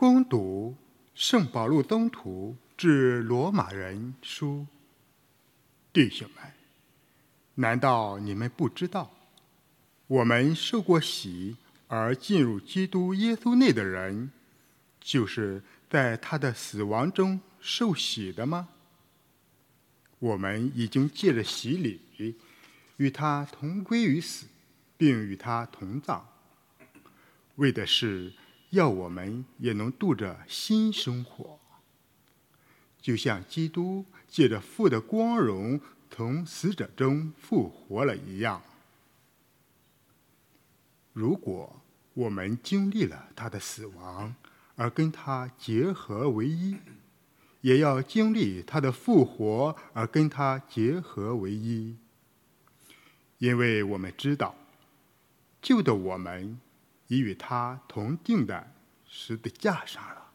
攻读圣保禄宗徒致罗马人书，弟兄们，难道你们不知道，我们受过洗而进入基督耶稣内的人，就是在他的死亡中受洗的吗？我们已经借着洗礼，与他同归于死，并与他同葬，为的是。要我们也能度着新生活，就像基督借着父的光荣从死者中复活了一样。如果我们经历了他的死亡，而跟他结合为一，也要经历他的复活，而跟他结合为一。因为我们知道，旧的我们。已与他同定的十字架上了，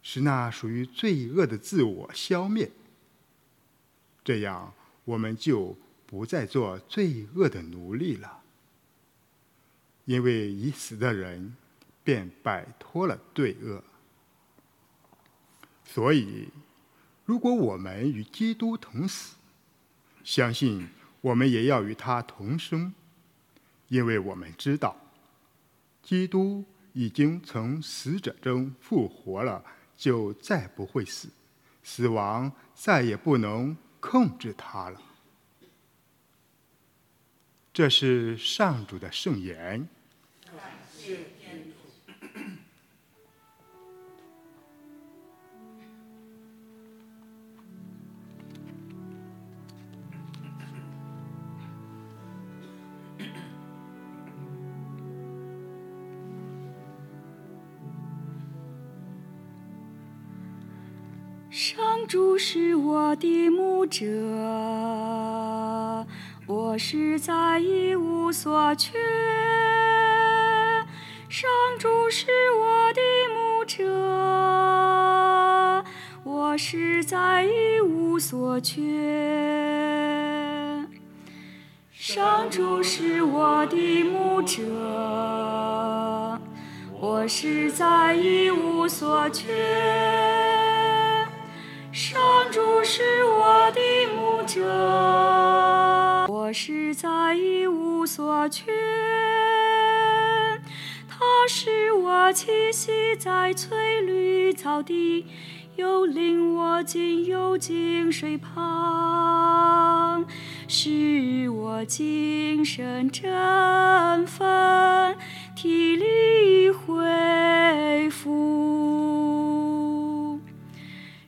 使那属于罪恶的自我消灭。这样，我们就不再做罪恶的奴隶了，因为已死的人便摆脱了罪恶。所以，如果我们与基督同死，相信我们也要与他同生，因为我们知道。基督已经从死者中复活了，就再不会死，死亡再也不能控制他了。这是上主的圣言。上主是我的牧者，我实在一无所缺。上主是我的牧者，我实在一无所缺。上主是我的牧者，我实在一无所缺。实在一无所缺。他使我栖息在翠绿草地，又领我进幽静水旁，使我精神振奋，体力恢复。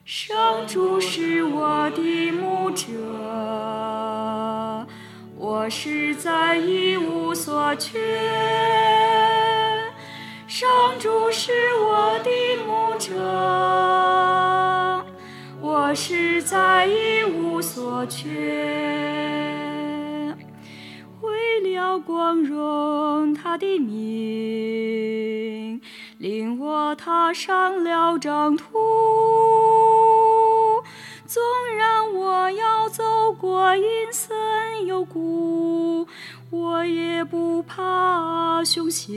上主是我的我实在一无所缺。上主是我的牧者，我实在一无所缺。为了光荣他的名，令我踏上了征途。纵然我要走过阴森幽谷，我也不怕凶险，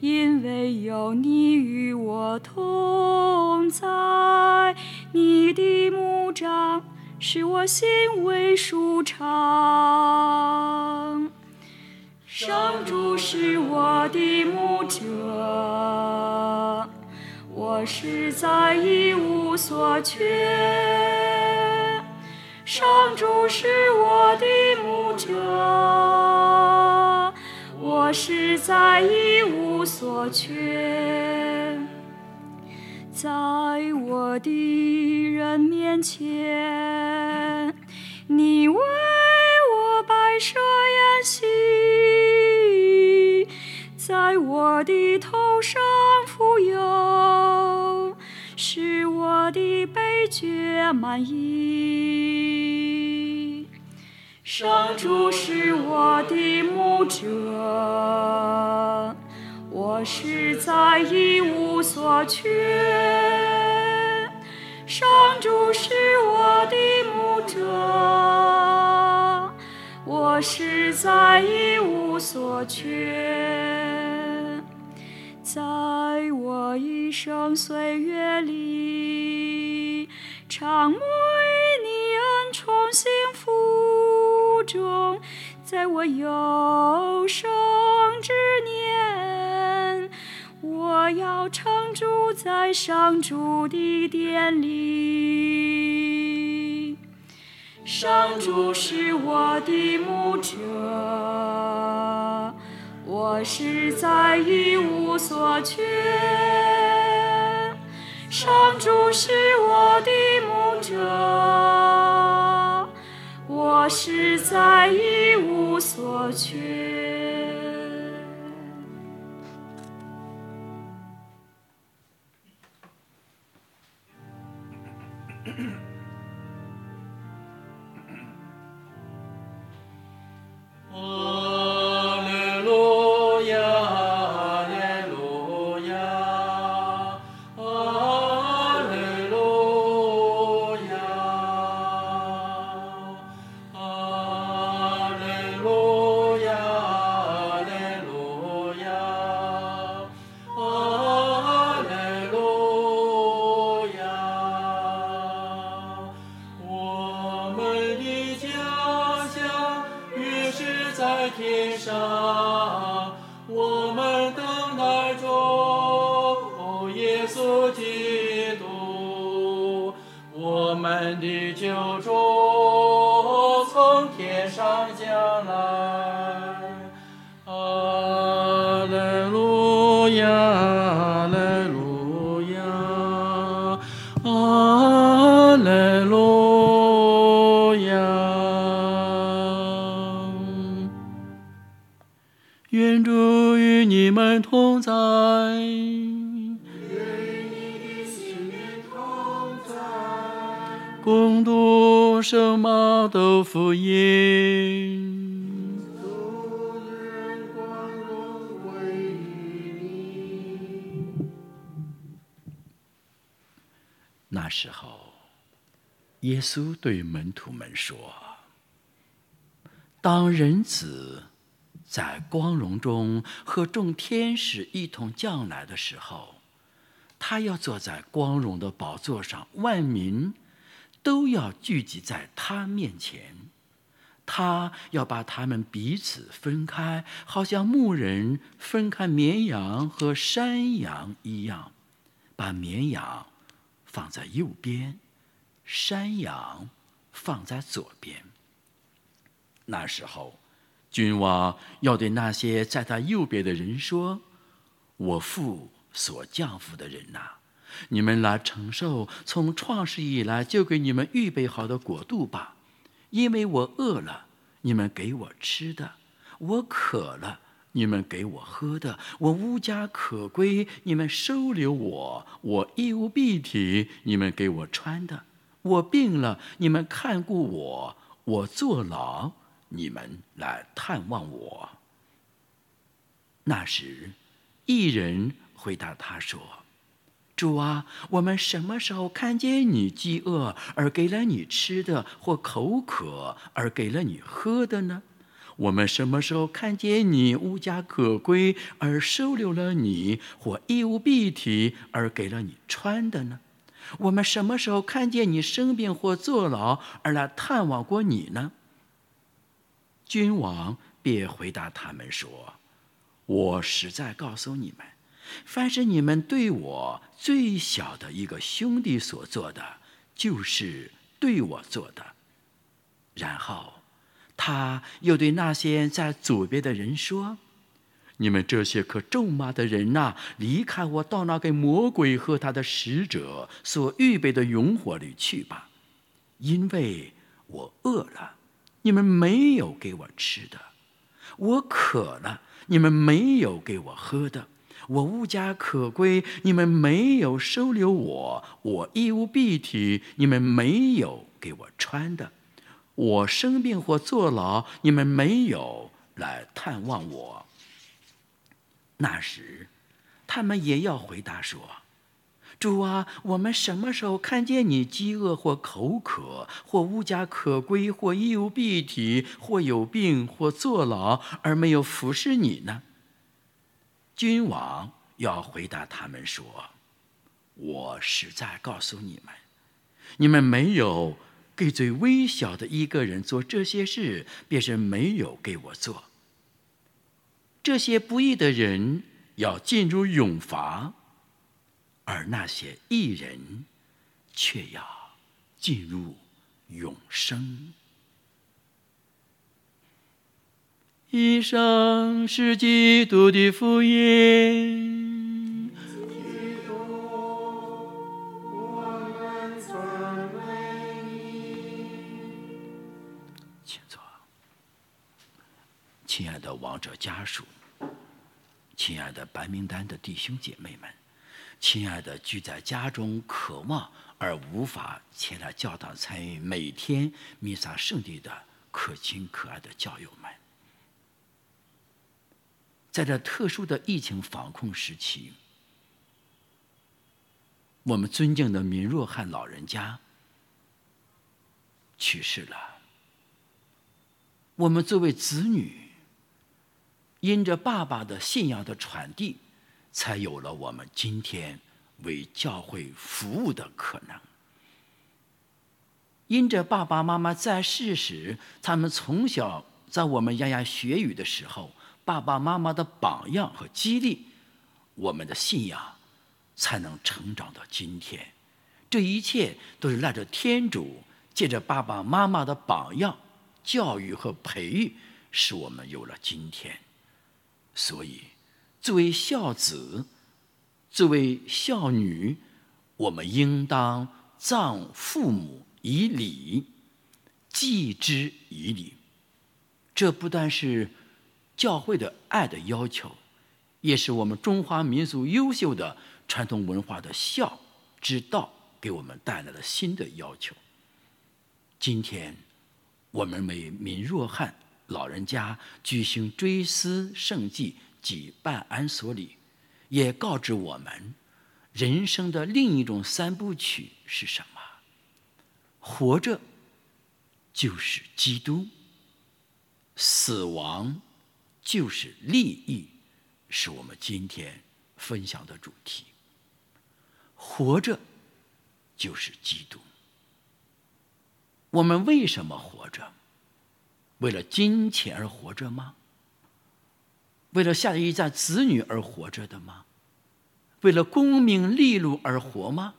因为有你与我同在。你的牧长使我心为舒畅。上主是我的牧者。我实在一无所缺，上主是我的牧者，我实在一无所缺，在我的人面前，你为我摆设筵席，在我的头上富有。使我的悲觉满意。上主是我的牧者，我实在一无所缺。上主是我的牧者，我实在一无所缺。在我一生岁月里，常为你恩宠幸福中，在我有生之年，我要常住在上主的殿里。上主是我的牧者。我实在一无所缺，上主是我的牧者，我实在一无所缺。耶稣基督，我们的救主。的福音。那时候，耶稣对门徒们说：“当人子在光荣中和众天使一同降来的时候，他要坐在光荣的宝座上，万民。”都要聚集在他面前，他要把他们彼此分开，好像牧人分开绵羊和山羊一样，把绵羊放在右边，山羊放在左边。那时候，君王要对那些在他右边的人说：“我父所降服的人呐。”你们来承受从创世以来就给你们预备好的国度吧，因为我饿了，你们给我吃的；我渴了，你们给我喝的；我无家可归，你们收留我；我衣无蔽体，你们给我穿的；我病了，你们看顾我；我坐牢，你们来探望我。那时，一人回答他说。主啊，我们什么时候看见你饥饿而给了你吃的，或口渴而给了你喝的呢？我们什么时候看见你无家可归而收留了你，或衣无蔽体而给了你穿的呢？我们什么时候看见你生病或坐牢而来探望过你呢？君王便回答他们说：“我实在告诉你们。”凡是你们对我最小的一个兄弟所做的，就是对我做的。然后，他又对那些在左边的人说：“你们这些可咒骂的人呐，离开我，到那给魔鬼和他的使者所预备的永火里去吧，因为我饿了，你们没有给我吃的；我渴了，你们没有给我喝的。”我无家可归，你们没有收留我；我衣无蔽体，你们没有给我穿的；我生病或坐牢，你们没有来探望我。那时，他们也要回答说：“主啊，我们什么时候看见你饥饿或口渴，或无家可归，或衣无蔽体，或有病或坐牢，而没有服侍你呢？”君王要回答他们说：“我实在告诉你们，你们没有给最微小的一个人做这些事，便是没有给我做。这些不义的人要进入永罚，而那些义人却要进入永生。”以上是基督的福音。请坐。亲爱的亡者家属，亲爱的白名单的弟兄姐妹们，亲爱的居在家中渴望而无法前来教堂参与每天弥撒圣地的可亲可爱的教友们。在这特殊的疫情防控时期，我们尊敬的民若汉老人家去世了。我们作为子女，因着爸爸的信仰的传递，才有了我们今天为教会服务的可能。因着爸爸妈妈在世时，他们从小在我们牙牙学语的时候。爸爸妈妈的榜样和激励，我们的信仰才能成长到今天。这一切都是赖着天主，借着爸爸妈妈的榜样、教育和培育，使我们有了今天。所以，作为孝子，作为孝女，我们应当葬父母以礼，祭之以礼。这不但是。教会的爱的要求，也是我们中华民族优秀的传统文化的孝之道给我们带来了新的要求。今天，我们为闵若汉老人家举行追思圣祭及办安所礼，也告知我们，人生的另一种三部曲是什么？活着就是基督，死亡。就是利益，是我们今天分享的主题。活着就是基督。我们为什么活着？为了金钱而活着吗？为了下一代子女而活着的吗？为了功名利禄而活吗？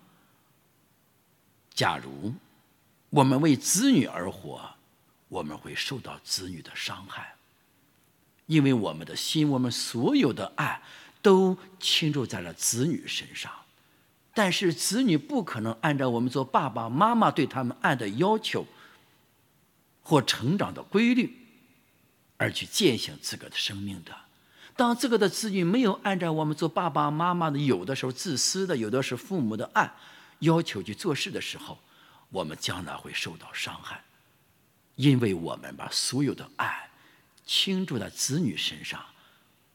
假如我们为子女而活，我们会受到子女的伤害。因为我们的心，我们所有的爱，都倾注在了子女身上，但是子女不可能按照我们做爸爸妈妈对他们爱的要求，或成长的规律，而去践行自个的生命的。当这个的子女没有按照我们做爸爸妈妈的，有的时候自私的，有的是父母的爱要求去做事的时候，我们将来会受到伤害，因为我们把所有的爱。倾注在子女身上，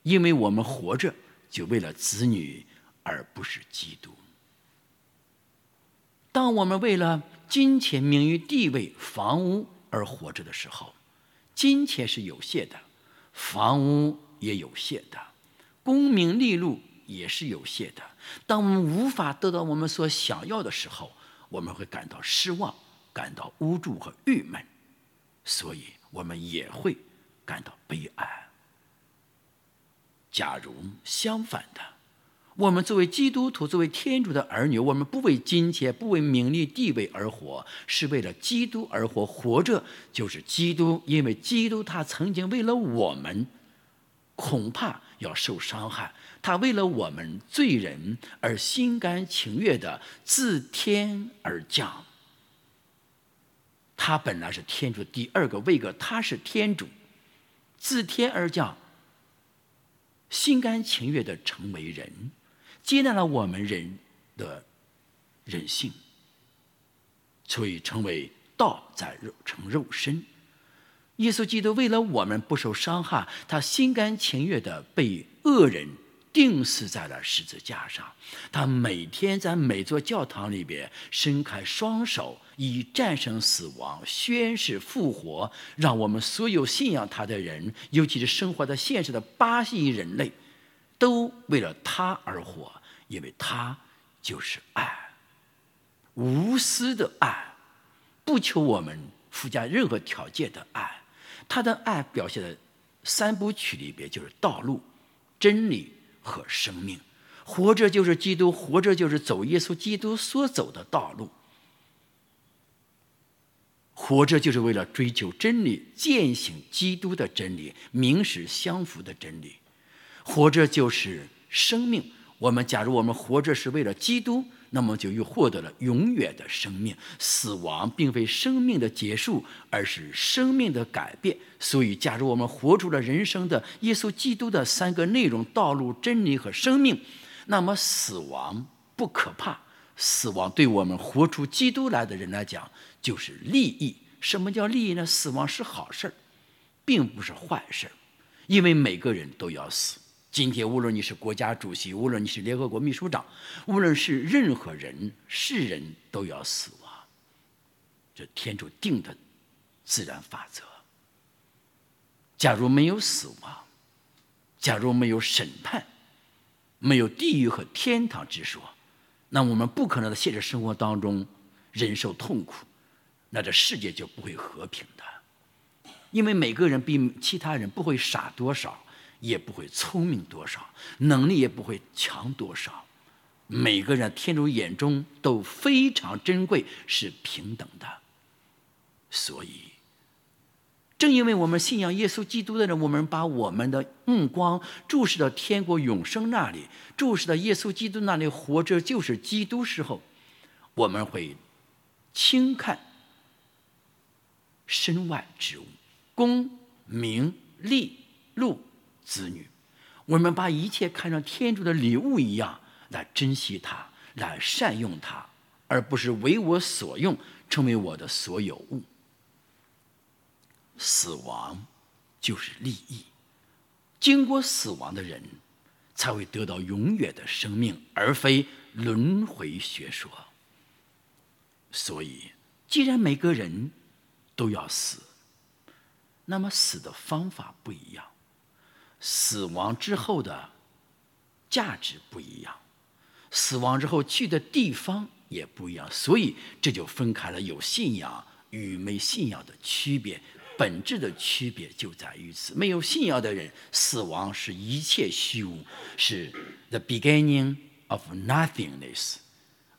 因为我们活着就为了子女，而不是基督。当我们为了金钱、名誉、地位、房屋而活着的时候，金钱是有限的，房屋也有限的，功名利禄也是有限的。当我们无法得到我们所想要的时候，我们会感到失望，感到无助和郁闷，所以我们也会。感到悲哀。假如相反的，我们作为基督徒，作为天主的儿女，我们不为金钱、不为名利、地位而活，是为了基督而活。活着就是基督，因为基督他曾经为了我们，恐怕要受伤害。他为了我们罪人而心甘情愿的自天而降。他本来是天主的第二个位格，他是天主。自天而降，心甘情愿的成为人，接纳了我们人的人性，所以成为道在肉成肉身。耶稣基督为了我们不受伤害，他心甘情愿的被恶人。钉死在了十字架上，他每天在每座教堂里边伸开双手，以战胜死亡、宣誓复活，让我们所有信仰他的人，尤其是生活在现实的巴西人类，都为了他而活，因为他就是爱，无私的爱，不求我们附加任何条件的爱。他的爱表现在三部曲里边，就是道路、真理和生命。活着就是基督，活着就是走耶稣基督所走的道路。活着就是为了追求真理，践行基督的真理，名实相符的真理。活着就是生命。我们假如我们活着是为了基督，那么就又获得了永远的生命。死亡并非生命的结束，而是生命的改变。所以，假如我们活出了人生的耶稣基督的三个内容：道路、真理和生命，那么死亡不可怕。死亡对我们活出基督来的人来讲，就是利益。什么叫利益呢？死亡是好事儿，并不是坏事儿，因为每个人都要死。今天，无论你是国家主席，无论你是联合国秘书长，无论是任何人，是人都要死亡，这天主定的自然法则。假如没有死亡，假如没有审判，没有地狱和天堂之说。那我们不可能在现实生活当中忍受痛苦，那这世界就不会和平的。因为每个人比其他人不会傻多少，也不会聪明多少，能力也不会强多少。每个人天主眼中都非常珍贵，是平等的。所以。正因为我们信仰耶稣基督的人，我们把我们的目光注视到天国永生那里，注视到耶稣基督那里，活着就是基督时候，我们会轻看身外之物，功名利禄子女，我们把一切看成天主的礼物一样来珍惜它，来善用它，而不是为我所用，成为我的所有物。死亡就是利益，经过死亡的人才会得到永远的生命，而非轮回学说。所以，既然每个人都要死，那么死的方法不一样，死亡之后的价值不一样，死亡之后去的地方也不一样，所以这就分开了有信仰与没信仰的区别。本质的区别就在于此。没有信仰的人，死亡是一切虚无，是 the beginning of nothingness，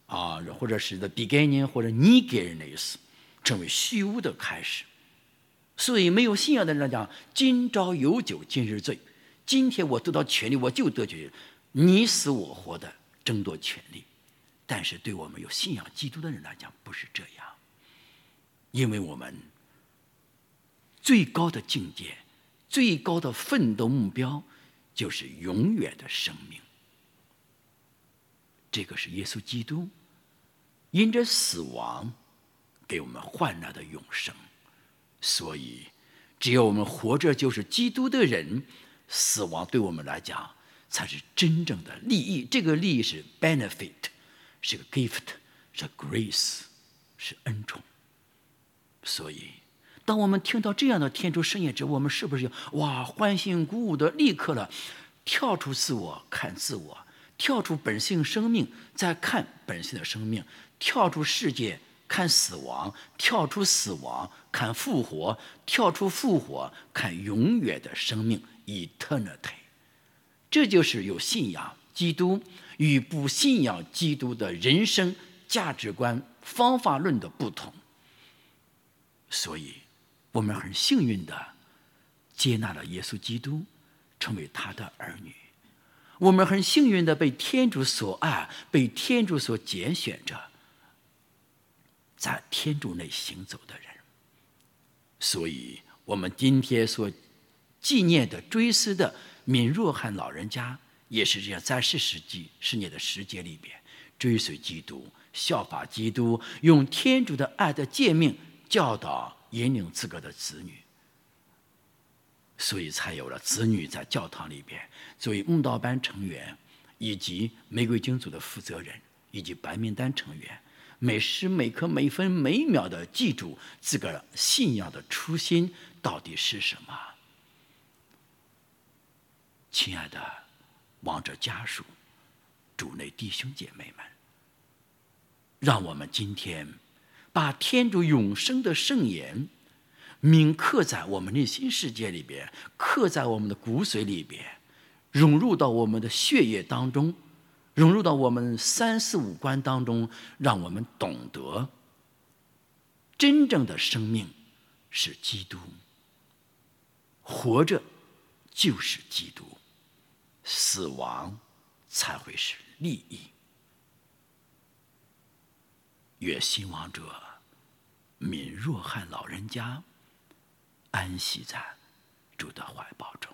啊，或者是 the beginning 或者 nothingness，成为虚无的开始。所以，没有信仰的人来讲，今朝有酒今日醉，今天我得到权利，我就得决你死我活的争夺权利。但是，对我们有信仰基督的人来讲，不是这样，因为我们。最高的境界，最高的奋斗目标，就是永远的生命。这个是耶稣基督因着死亡给我们换来的永生。所以，只要我们活着就是基督的人，死亡对我们来讲才是真正的利益。这个利益是 benefit，是个 gift，是 grace，是恩宠。所以。当我们听到这样的天主圣言之后，我们是不是哇欢欣鼓舞的立刻了，跳出自我看自我，跳出本性生命再看本性的生命，跳出世界看死亡，跳出死亡看复活，跳出复活看永远的生命 eternity。这就是有信仰基督与不信仰基督的人生价值观方法论的不同。所以。我们很幸运的接纳了耶稣基督，成为他的儿女。我们很幸运的被天主所爱，被天主所拣选着，在天主内行走的人。所以，我们今天所纪念的、追思的敏若翰老人家，也是这样，在世世纪十年的时间里边，追随基督，效法基督，用天主的爱的诫命教导。引领自个的子女，所以才有了子女在教堂里边作为慕道班成员，以及玫瑰经组的负责人，以及白名单成员，每时每刻每分每秒的记住自个儿信仰的初心到底是什么。亲爱的，亡者家属、主内弟兄姐妹们，让我们今天把天主永生的圣言铭刻在我们内心世界里边，刻在我们的骨髓里边，融入到我们的血液当中，融入到我们三四五官当中，让我们懂得真正的生命是基督。活着就是基督，死亡才会是利益。愿兴亡者敏若汉老人家安息在主的怀抱中。